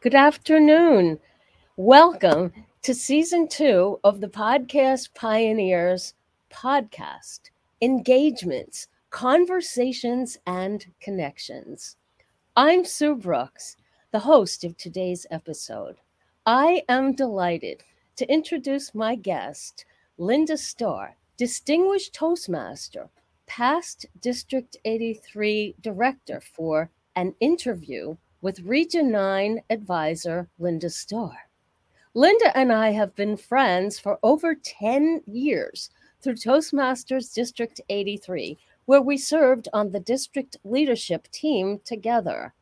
Good afternoon. Welcome to season two of the Podcast Pioneers podcast Engagements, Conversations, and Connections. I'm Su Brooks, the host of today's episode. I am delighted to introduce my guest, Lynda Starr, Distinguished Toastmaster, past District 83 Director for an interview with Region 9 advisor Lynda Starr. Lynda and I have been friends for over 10 years through Toastmasters District 83, where we served on the district leadership team together.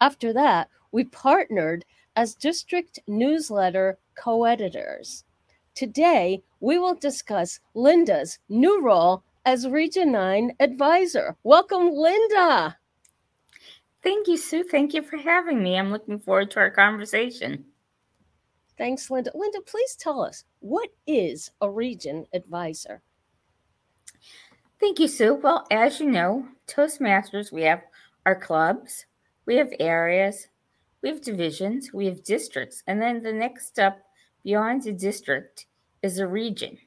After that, we partnered as district newsletter co editors. Today, we will discuss Lynda's new role as Region 9 advisor. Welcome, Lynda. Thank you, Su. Thank you for having me. I'm looking forward to our conversation. Thanks, Lynda. Lynda, please tell us what is a region advisor? Thank you, Su. Well, as you know, Toastmasters, we have our clubs, we have areas, we have divisions, we have districts, and then the next step beyond the district is a region.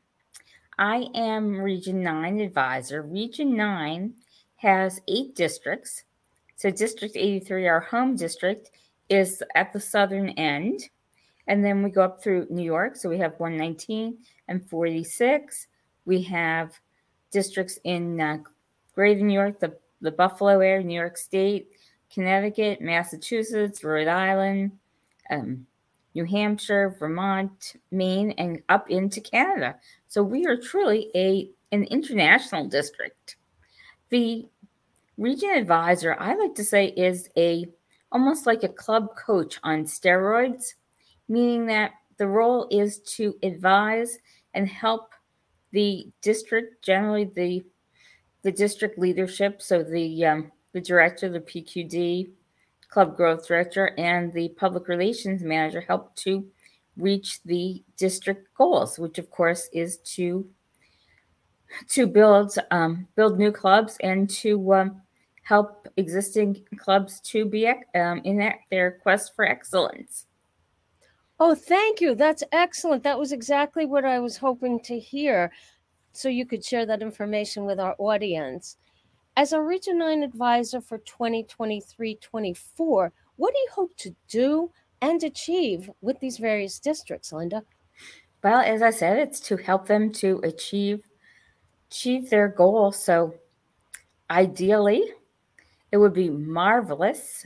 I am Region 9 advisor. Region 9 has eight districts so, District 83, our home district, is at the southern end. And then we go up through New York. So, we have 119 and 46. We have districts in uh, Greater New York, the, the Buffalo area, New York State, Connecticut, Massachusetts, Rhode Island, um, New Hampshire, Vermont, Maine, and up into Canada. So we are truly a an international district. The Region advisor, I like to say, is a almost like a club coach on steroids, meaning that the role is to advise and help the district, generally the the district leadership, so the um, the director, the PQD, club growth director, and the public relations manager help to reach the district goals, which of course is to to build um, build new clubs and to um, help existing clubs to be um, in their quest for excellence. Oh, thank you. That's excellent. That was exactly what I was hoping to hear. So you could share that information with our audience. As a Region 9 advisor for 2023 24, what do you hope to do and achieve with these various districts, Lynda? Well, as I said, it's to help them to achieve achieve their goal. So ideally, it would be marvelous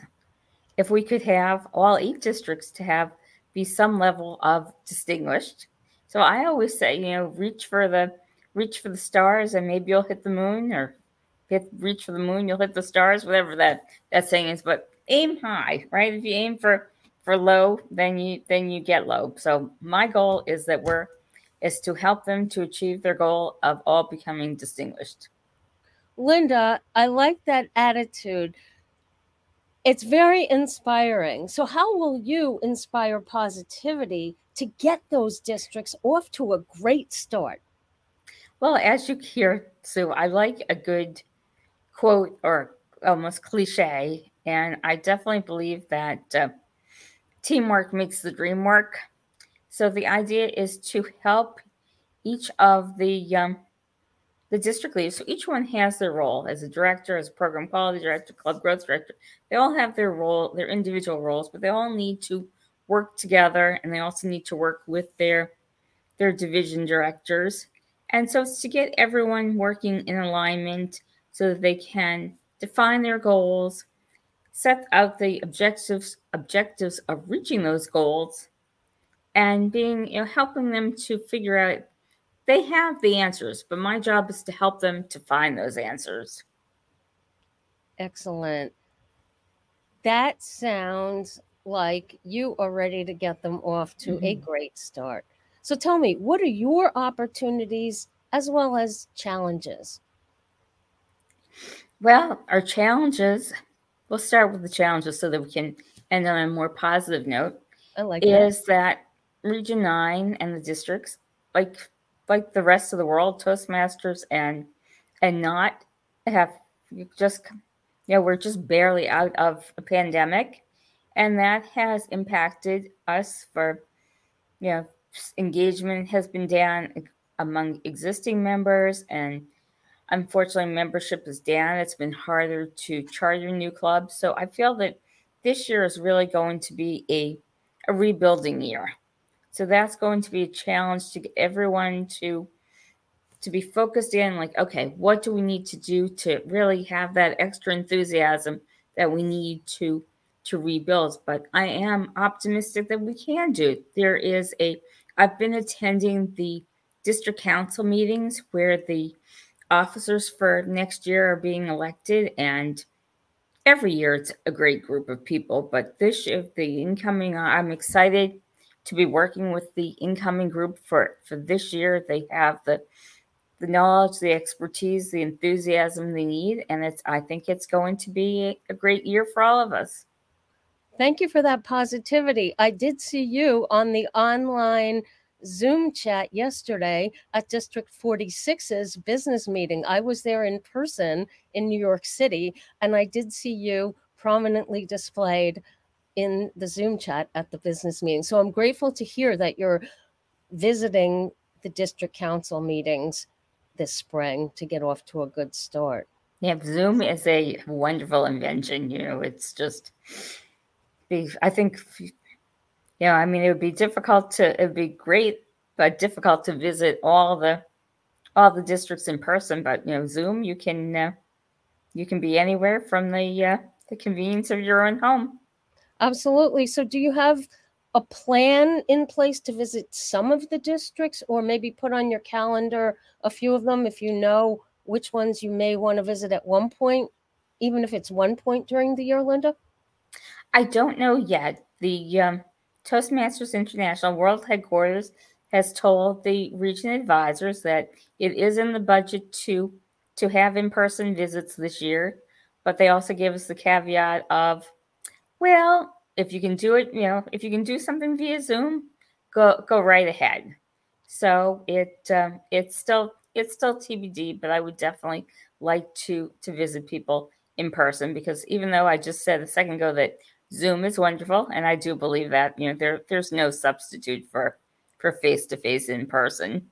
if we could have all eight districts to have be some level of distinguished. So I always say, you know, reach for the reach for the stars and maybe you'll hit the moon or hit reach for the moon, you'll hit the stars, whatever that that saying is, but aim high, right? If you aim for for low, then you then you get low. So my goal is that we're is to help them to achieve their goal of all becoming distinguished. Lynda, I like that attitude. It's very inspiring. So, how will you inspire positivity to get those districts off to a great start? Well, as you hear, Su, I like a good quote or almost cliche. And I definitely believe that uh, teamwork makes the dream work. So the idea is to help each of the um, the district leaders. So each one has their role as a director, as a program quality director, club growth director. They all have their role, their individual roles, but they all need to work together and they also need to work with their their division directors. And so it's to get everyone working in alignment so that they can define their goals, set out the objectives objectives of reaching those goals, and being you know helping them to figure out they have the answers, but my job is to help them to find those answers. Excellent. That sounds like you are ready to get them off to mm-hmm. a great start. So tell me, what are your opportunities as well as challenges? Well, our challenges, we'll start with the challenges so that we can end on a more positive note. I like is that. that Region 9 and the districts, like like the rest of the world, Toastmasters and and not have just know we're just barely out of a pandemic, and that has impacted us for, you know, engagement has been down among existing members. And unfortunately membership is down. It's been harder to charter new clubs so i feel that this year is really going to be a, a rebuilding year so that's going to be a challenge to get everyone to to be focused in like okay what do we need to do to really have that extra enthusiasm that we need to to rebuild? But i am optimistic that we can do there is a i've been attending the district council meetings where the officers for next year are being elected and every year it's a great group of people. But this year the incoming i'm excited to be working with the incoming group for for this year. They have the the knowledge the expertise the enthusiasm they need and it's i think it's going to be a great year for all of us. Thank you for that positivity. I did see you on the online Zoom chat yesterday at District 46's business meeting. I was there in person in New York City, and I did see you prominently displayed in the Zoom chat at the business meeting. So I'm grateful to hear that you're visiting the district council meetings this spring to get off to a good start. Yeah, Zoom is a wonderful invention. You know, it's just, I think you know, I mean, it would be difficult to, it'd be great, but difficult to visit all the, all the districts in person. But you know, Zoom, you can, uh, you can be anywhere from the, uh, the convenience of your own home. Absolutely. So, do you have a plan in place to visit some of the districts, or maybe put on your calendar a few of them if you know which ones you may want to visit at one point, even if it's one point during the year, Linda? I don't know yet. The um, Toastmasters International World Headquarters has told the region advisors that it is in the budget to to have in-person visits this year, but they also give us the caveat of, well, if you can do it, you know, if you can do something via Zoom, go go right ahead. So it uh, it's still it's still TBD, but I would definitely like to to visit people in person because even though I just said a second ago that Zoom is wonderful, and I do believe that you know there there's no substitute for for face to face in person.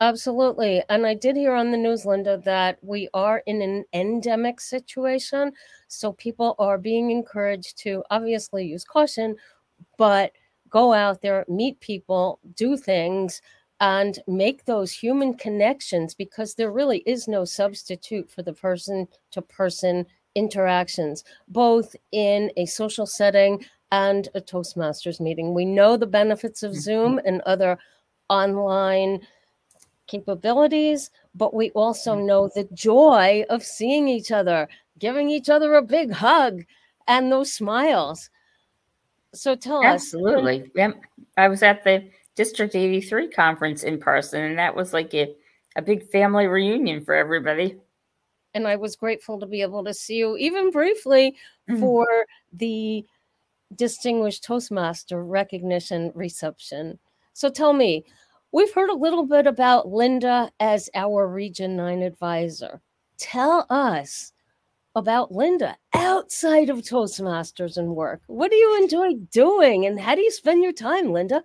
Absolutely. And I did hear on the news, Lynda, that we are in an endemic situation. So people are being encouraged to obviously use caution, but go out there, meet people, do things, and make those human connections because there really is no substitute for the person to person interactions, both in a social setting and a Toastmasters meeting. We know the benefits of Zoom mm-hmm. and other online capabilities, but we also mm-hmm. know the joy of seeing each other, giving each other a big hug, and those smiles. So tell Absolutely. us. Absolutely. I was at the District 83 conference in person, and that was like a, a big family reunion for everybody and I was grateful to be able to see you even briefly mm-hmm. for the distinguished Toastmaster recognition reception. So tell me, we've heard a little bit about Lynda as our Region 9 advisor. Tell us about Lynda outside of Toastmasters and work. What do you enjoy doing and how do you spend your time, Lynda?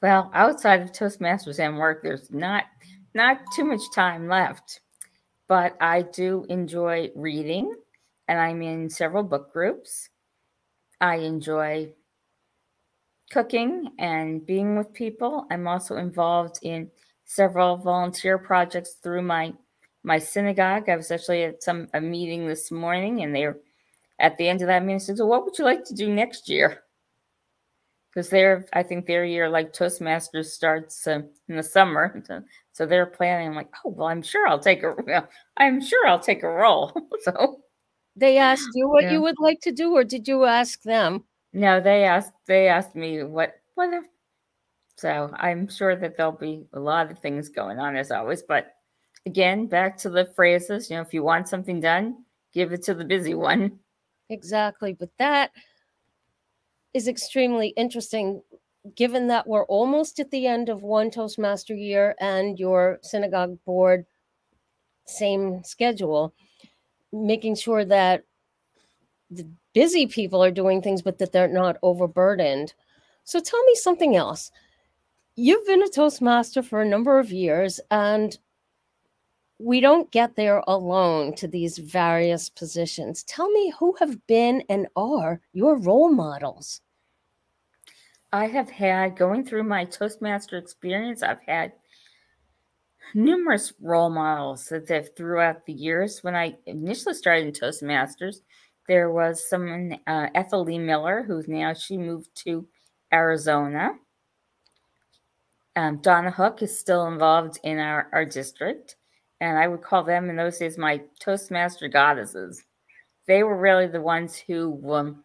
Well, outside of Toastmasters and work, there's not not too much time left but I do enjoy reading and I'm in several book groups. I enjoy cooking and being with people. I'm also involved in several volunteer projects through my my synagogue. I was actually at some a meeting this morning and they're at the end of that meeting said, So what would you like to do next year? Because they're I think their year like Toastmasters starts uh, in the summer. So they're planning. I'm like, oh well, I'm sure I'll take a. I'm sure I'll take a role. so they asked you what yeah. you would like to do, or did you ask them? No, they asked. They asked me what what. If, so I'm sure that there'll be a lot of things going on as always. But again, back to the phrases. You know, if you want something done, give it to the busy one. Exactly, but that is extremely interesting given that we're almost at the end of one Toastmaster year and your synagogue board same schedule, making sure that the busy people are doing things, but that they're not overburdened. So tell me something else. You've been a Toastmaster for a number of years, and we don't get there alone to these various positions. Tell me who have been and are your role models. I have had, going through my Toastmaster experience, I've had numerous role models that throughout the years. When I initially started in Toastmasters, there was someone, uh, Ethel Lee Miller, who's now she moved to Arizona. Um, Donna Hook is still involved in our, our district, and I would call them in those days my Toastmaster goddesses. They were really the ones who um,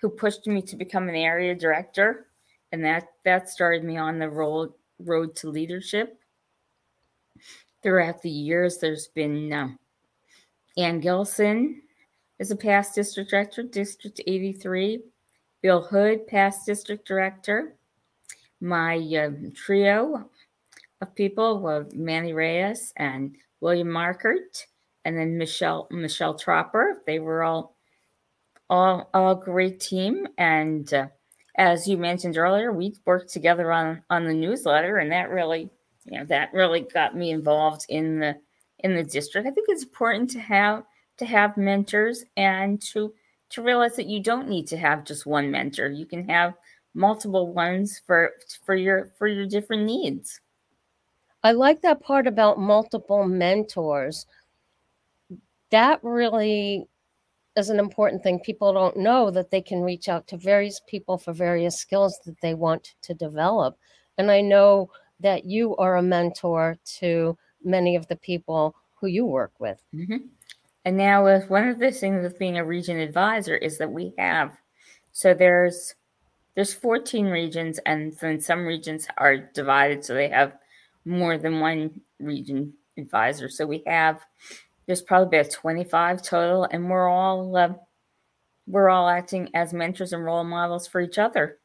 who pushed me to become an area director, and that that started me on the road road to leadership. Throughout the years, there's been um, Ann Gilson is a past district director, District 83. Bill Hood, past district director. My uh, trio of people were Manny Reyes and William Markert, and then Michelle Michelle Tropper. They were all all all great team, and uh, as you mentioned earlier, we worked together on on the newsletter, and that really you know that really got me involved in the in the district. I think it's important to have to have mentors and to to realize that you don't need to have just one mentor. You can have multiple ones for for your for your different needs. I like that part about multiple mentors. That really is an important thing. People don't know that they can reach out to various people for various skills that they want to develop. And I know that you are a mentor to many of the people who you work with. Mm-hmm. And now, with one of the things with being a region advisor is that we have so there's there's 14 regions, and then some regions are divided, so they have more than one region advisor. So we have there's probably about 25 total, and we're all uh, we're all acting as mentors and role models for each other.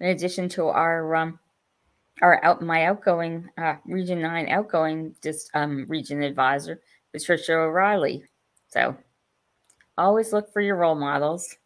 In addition to our um, our out my outgoing uh, region nine outgoing just um, region advisor, Patricia O'Reilly. So always look for your role models.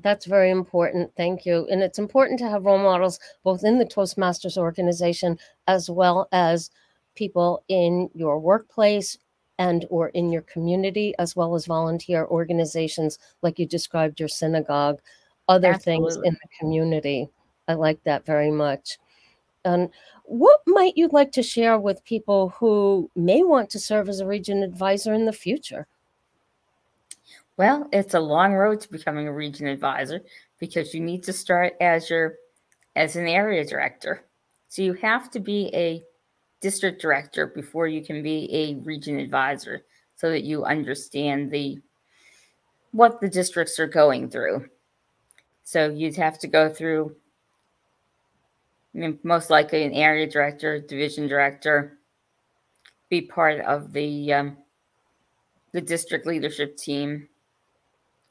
That's very important. Thank you. And it's important to have role models both in the Toastmasters organization as well as people in your workplace and or in your community as well as volunteer organizations like you described your synagogue, other Absolutely. things in the community. I like that very much. And what might you like to share with people who may want to serve as a region advisor in the future? Well, it's a long road to becoming a region advisor because you need to start as your as an area director. So you have to be a district director before you can be a region advisor so that you understand the what the districts are going through. So you'd have to go through I mean, most likely an area director, division director, be part of the um, the district leadership team,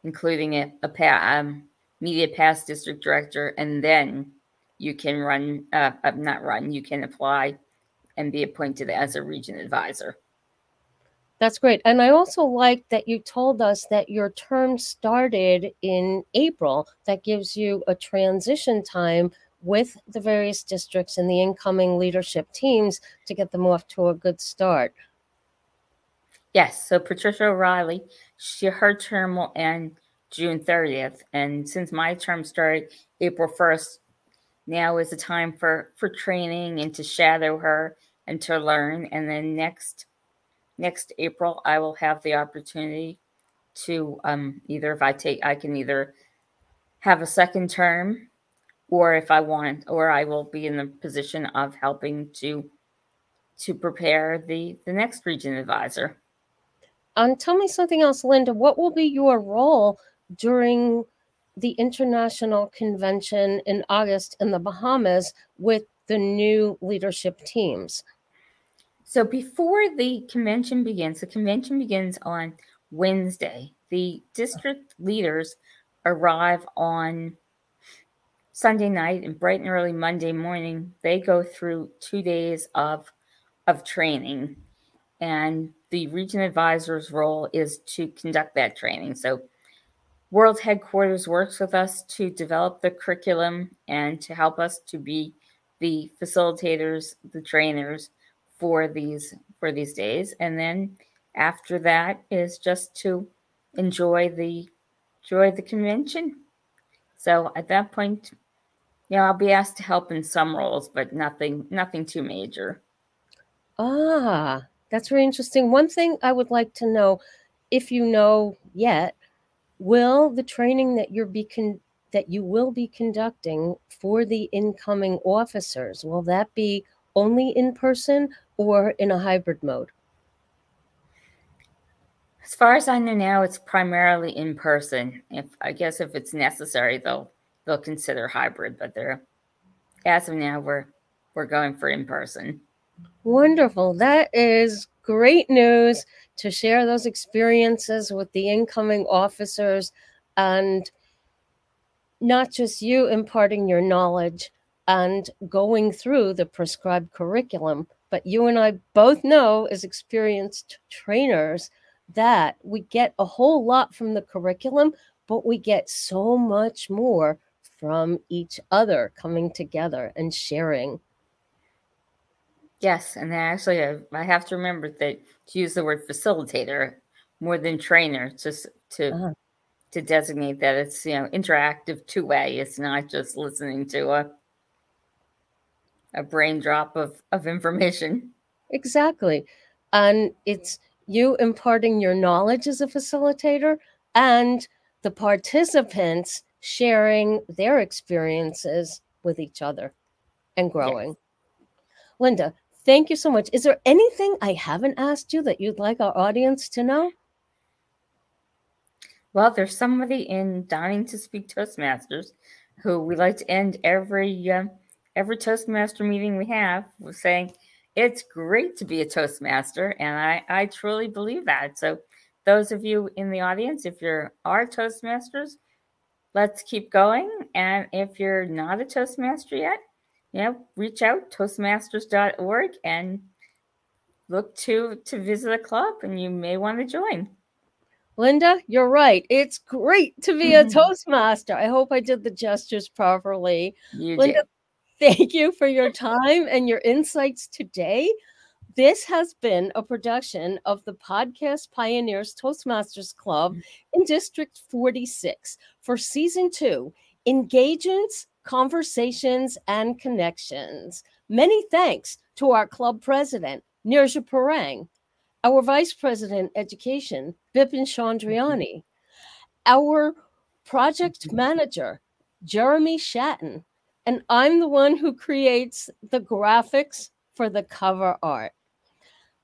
including a, a pa- um, media past district director, and then you can run, uh, uh, not run, you can apply and be appointed as a region advisor. That's great. And I also like that you told us that your term started in April. That gives you a transition time with the various districts and the incoming leadership teams to get them off to a good start. Yes. So Patricia O'Reilly, she her term will end June 30th. And since my term started April 1st, now is the time for for training and to shadow her and to learn. And then next next April, I will have the opportunity to um, either if I take I can either have a second term or if I want, or I will be in the position of helping to to prepare the the next region advisor. Um, tell me something else, Lynda. What will be your role during the international convention in August in the Bahamas with the new leadership teams? So before the convention begins, the convention begins on Wednesday. The district leaders arrive on Sunday night and bright and early Monday morning, they go through two days of of training. And the region advisor's role is to conduct that training. So World Headquarters works with us to develop the curriculum and to help us to be the facilitators, the trainers for these for these days. And then after that is just to enjoy the enjoy the convention. So at that point, know, I'll be asked to help in some roles, but nothing nothing too major. Ah, that's very interesting. One thing I would like to know, if you know yet, will the training that you're be con- that you will be conducting for the incoming officers will that be only in person or in a hybrid mode? As far as I know now, it's primarily in person. If I guess if it's necessary, they'll they'll consider hybrid, but they're as of now we're we're going for in person. Wonderful. That is great news to share those experiences with the incoming officers and not just you imparting your knowledge and going through the prescribed curriculum, but you and I both know as experienced trainers that we get a whole lot from the curriculum, but we get so much more from each other coming together and sharing. Yes, and actually, I, I have to remember that to use the word facilitator more than trainer, just to uh-huh. to designate that it's you know interactive two way. It's not just listening to a a brain drop of of information. Exactly, and it's you imparting your knowledge as a facilitator and the participants sharing their experiences with each other and growing. Yes. Lynda, thank you so much. Is there anything I haven't asked you that you'd like our audience to know? Well, there's somebody in Dying to Speak Toastmasters who we like to end every uh, every Toastmaster meeting we have with saying, "It's great to be a Toastmaster," and I I truly believe that. So, those of you in the audience, if you're our Toastmasters, let's keep going. And if you're not a Toastmaster yet, you know, reach out toastmasters.org and look to to visit a club and you may want to join. Lynda, you're right. It's great to be a Toastmaster. I hope I did the gestures properly. You Lynda, did. thank you for your time and your insights today. This has been a production of the Podcast Pioneers Toastmasters Club mm. in District 46 for season two engagements, conversations, and connections. Many thanks to our club president, Nirja Parang, our vice president, education, Bipin Chandriani, our project mm-hmm. manager, Jeremy Shatton, and I'm the one who creates the graphics for the cover art.